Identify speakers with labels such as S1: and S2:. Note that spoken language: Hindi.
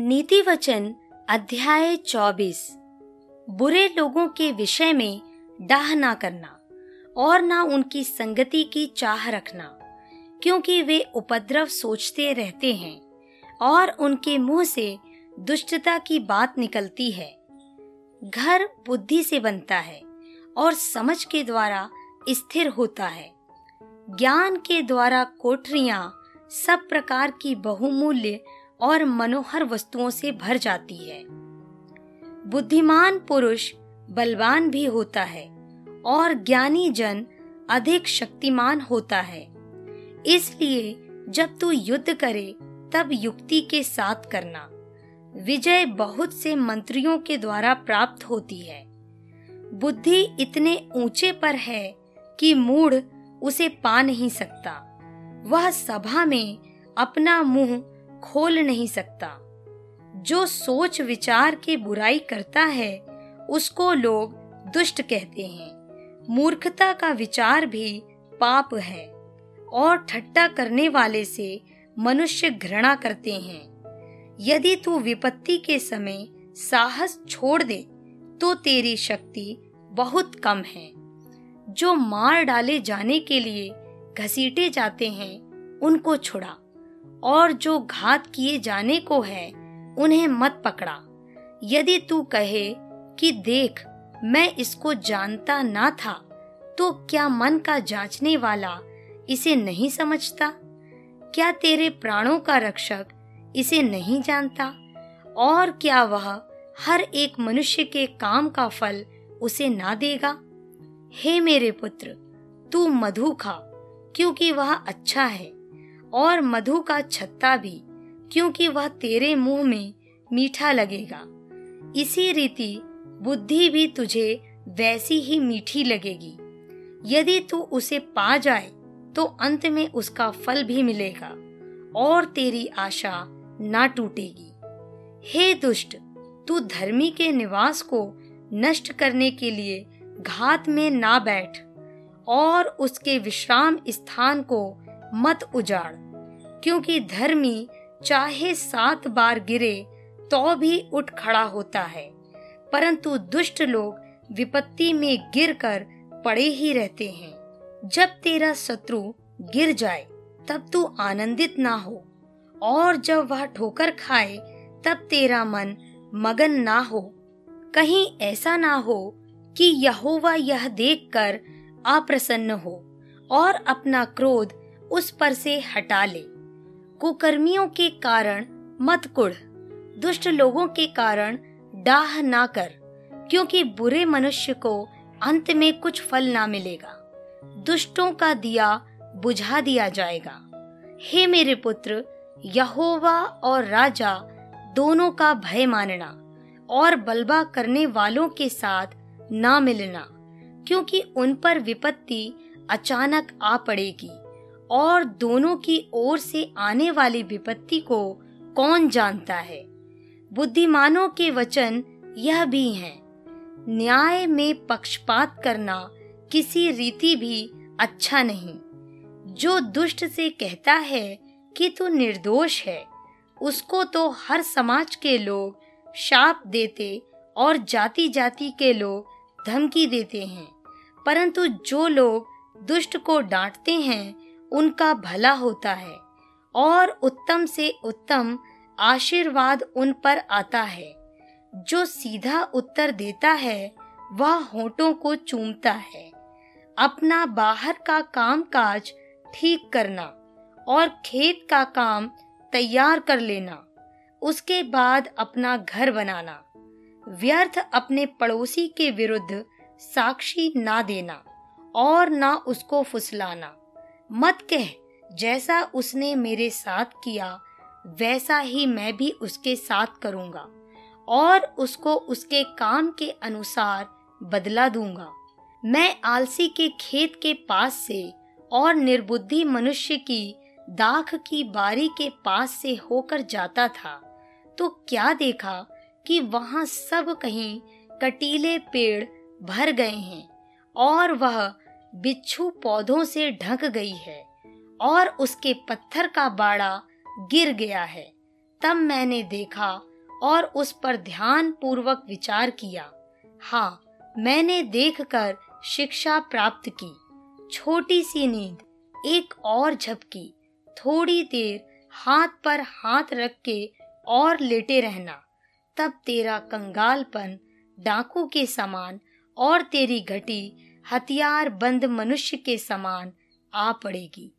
S1: नीति वचन, अध्याय चौबीस। बुरे लोगों के विषय में डाह ना करना और ना उनकी संगति की चाह रखना, क्योंकि वे उपद्रव सोचते रहते हैं और उनके मुँह से दुष्टता की बात निकलती है। घर बुद्धि से बनता है और समझ के द्वारा स्थिर होता है। ज्ञान के द्वारा कोठरियाँ सब प्रकार की बहुमूल्य और मनोहर वस्तुओं से भर जाती है। बुद्धिमान पुरुष बलवान भी होता है और ज्ञानी जन अधिक शक्तिमान होता है। इसलिए जब तू युद्ध करे, तब युक्ति के साथ करना। विजय बहुत से मंत्रियों के द्वारा प्राप्त होती है। बुद्धि इतने ऊँचे पर है कि मूढ़ उसे पा नहीं सकता। वह सभा में अपना मुँह खोल नहीं सकता। जो सोच विचार के बुराई करता है, उसको लोग दुष्ट कहते हैं। मूर्खता का विचार भी पाप है और ठट्टा करने वाले से मनुष्य घृणा करते हैं। यदि तू विपत्ति के समय साहस छोड़ दे तो तेरी शक्ति बहुत कम है। जो मार डाले जाने के लिए घसीटे जाते हैं, उनको छुड़ा। और जो घात किए जाने को है, उन्हें मत पकड़ा। यदि तू कहे कि देख, मैं इसको जानता ना था तो क्या मन का जांचने वाला इसे नहीं समझता? क्या तेरे प्राणों का रक्षक इसे नहीं जानता? और क्या वह हर एक मनुष्य के काम का फल उसे ना देगा? हे मेरे पुत्र, तू मधु खा, क्योंकि वह अच्छा है। और मधु का छत्ता भी, क्योंकि वह तेरे मुँह में मीठा लगेगा। इसी रीति बुद्धि भी तुझे वैसी ही मीठी लगेगी। यदि तू उसे पा जाए तो अंत में उसका फल भी मिलेगा, और तेरी आशा ना टूटेगी। हे दुष्ट, तू धर्मी के निवास को नष्ट करने के लिए घात में ना बैठ, और उसके विश्राम स्थान को मत उजाड़, क्योंकि धर्मी चाहे सात बार गिरे तो भी उठ खड़ा होता है। परंतु दुष्ट लोग विपत्ति में गिरकर पड़े ही रहते हैं। जब तेरा शत्रु गिर जाए, तब तू आनंदित ना हो, और जब वह ठोकर खाए, तब तेरा मन मगन ना हो। कहीं ऐसा ना हो कि यहोवा यह देखकर अप्रसन्न हो, और अपना क्रोध उस पर से हटा ले। कुकर्मियों के कारण मत कुड़ दुष्ट लोगों के कारण डाह ना कर, क्योंकि बुरे मनुष्य को अंत में कुछ फल ना मिलेगा। दुष्टों का दिया बुझा दिया जाएगा। हे मेरे पुत्र, यहोवा और राजा, दोनों का भय मानना और बलबा करने वालों के साथ ना मिलना, क्योंकि उन पर विपत्ति अचानक आ पड़ेगी। और दोनों की ओर से आने वाली विपत्ति को कौन जानता है? बुद्धिमानों के वचन यह भी हैं। न्याय में पक्षपात करना किसी रीति भी अच्छा नहीं। जो दुष्ट से कहता है कि तू निर्दोष है, उसको तो हर समाज के लोग शाप देते और जाति जाति के लोग धमकी देते हैं। परंतु जो लोग दुष्ट को डांटते हैं उनका भला होता है और उत्तम से उत्तम आशीर्वाद उन पर आता है। जो सीधा उत्तर देता है, वह होठों को चूमता है। अपना बाहर का काम काज ठीक करना और खेत का काम तैयार कर लेना, उसके बाद अपना घर बनाना, व्यर्थ अपने पड़ोसी के विरुद्ध साक्षी ना देना और ना उसको फुसलाना। मत कह, जैसा उसने मेरे साथ किया, वैसा ही मैं भी उसके साथ करूँगा, और उसको उसके काम के अनुसार बदला दूँगा। मैं आलसी के खेत के पास से और निर्बुद्धि मनुष्य की दाख की बारी के पास से होकर जाता था तो क्या देखा कि वहाँ सब कहीं कटीले पेड़ भर गए हैं, और वह बिच्छू पौधों से ढक गई है और उसके पत्थर का बाड़ा गिर गया है। तब मैंने देखा और उस पर ध्यान पूर्वक विचार किया। हाँ मैंने देखकर शिक्षा प्राप्त की। छोटी सी नींद एक और झपकी। थोड़ी देर हाथ पर हाथ रख के और लेटे रहना। तब तेरा कंगालपन, डाकू के समान और तेरी घटी हथियार बंद मनुष्य के समान आ पड़ेगी।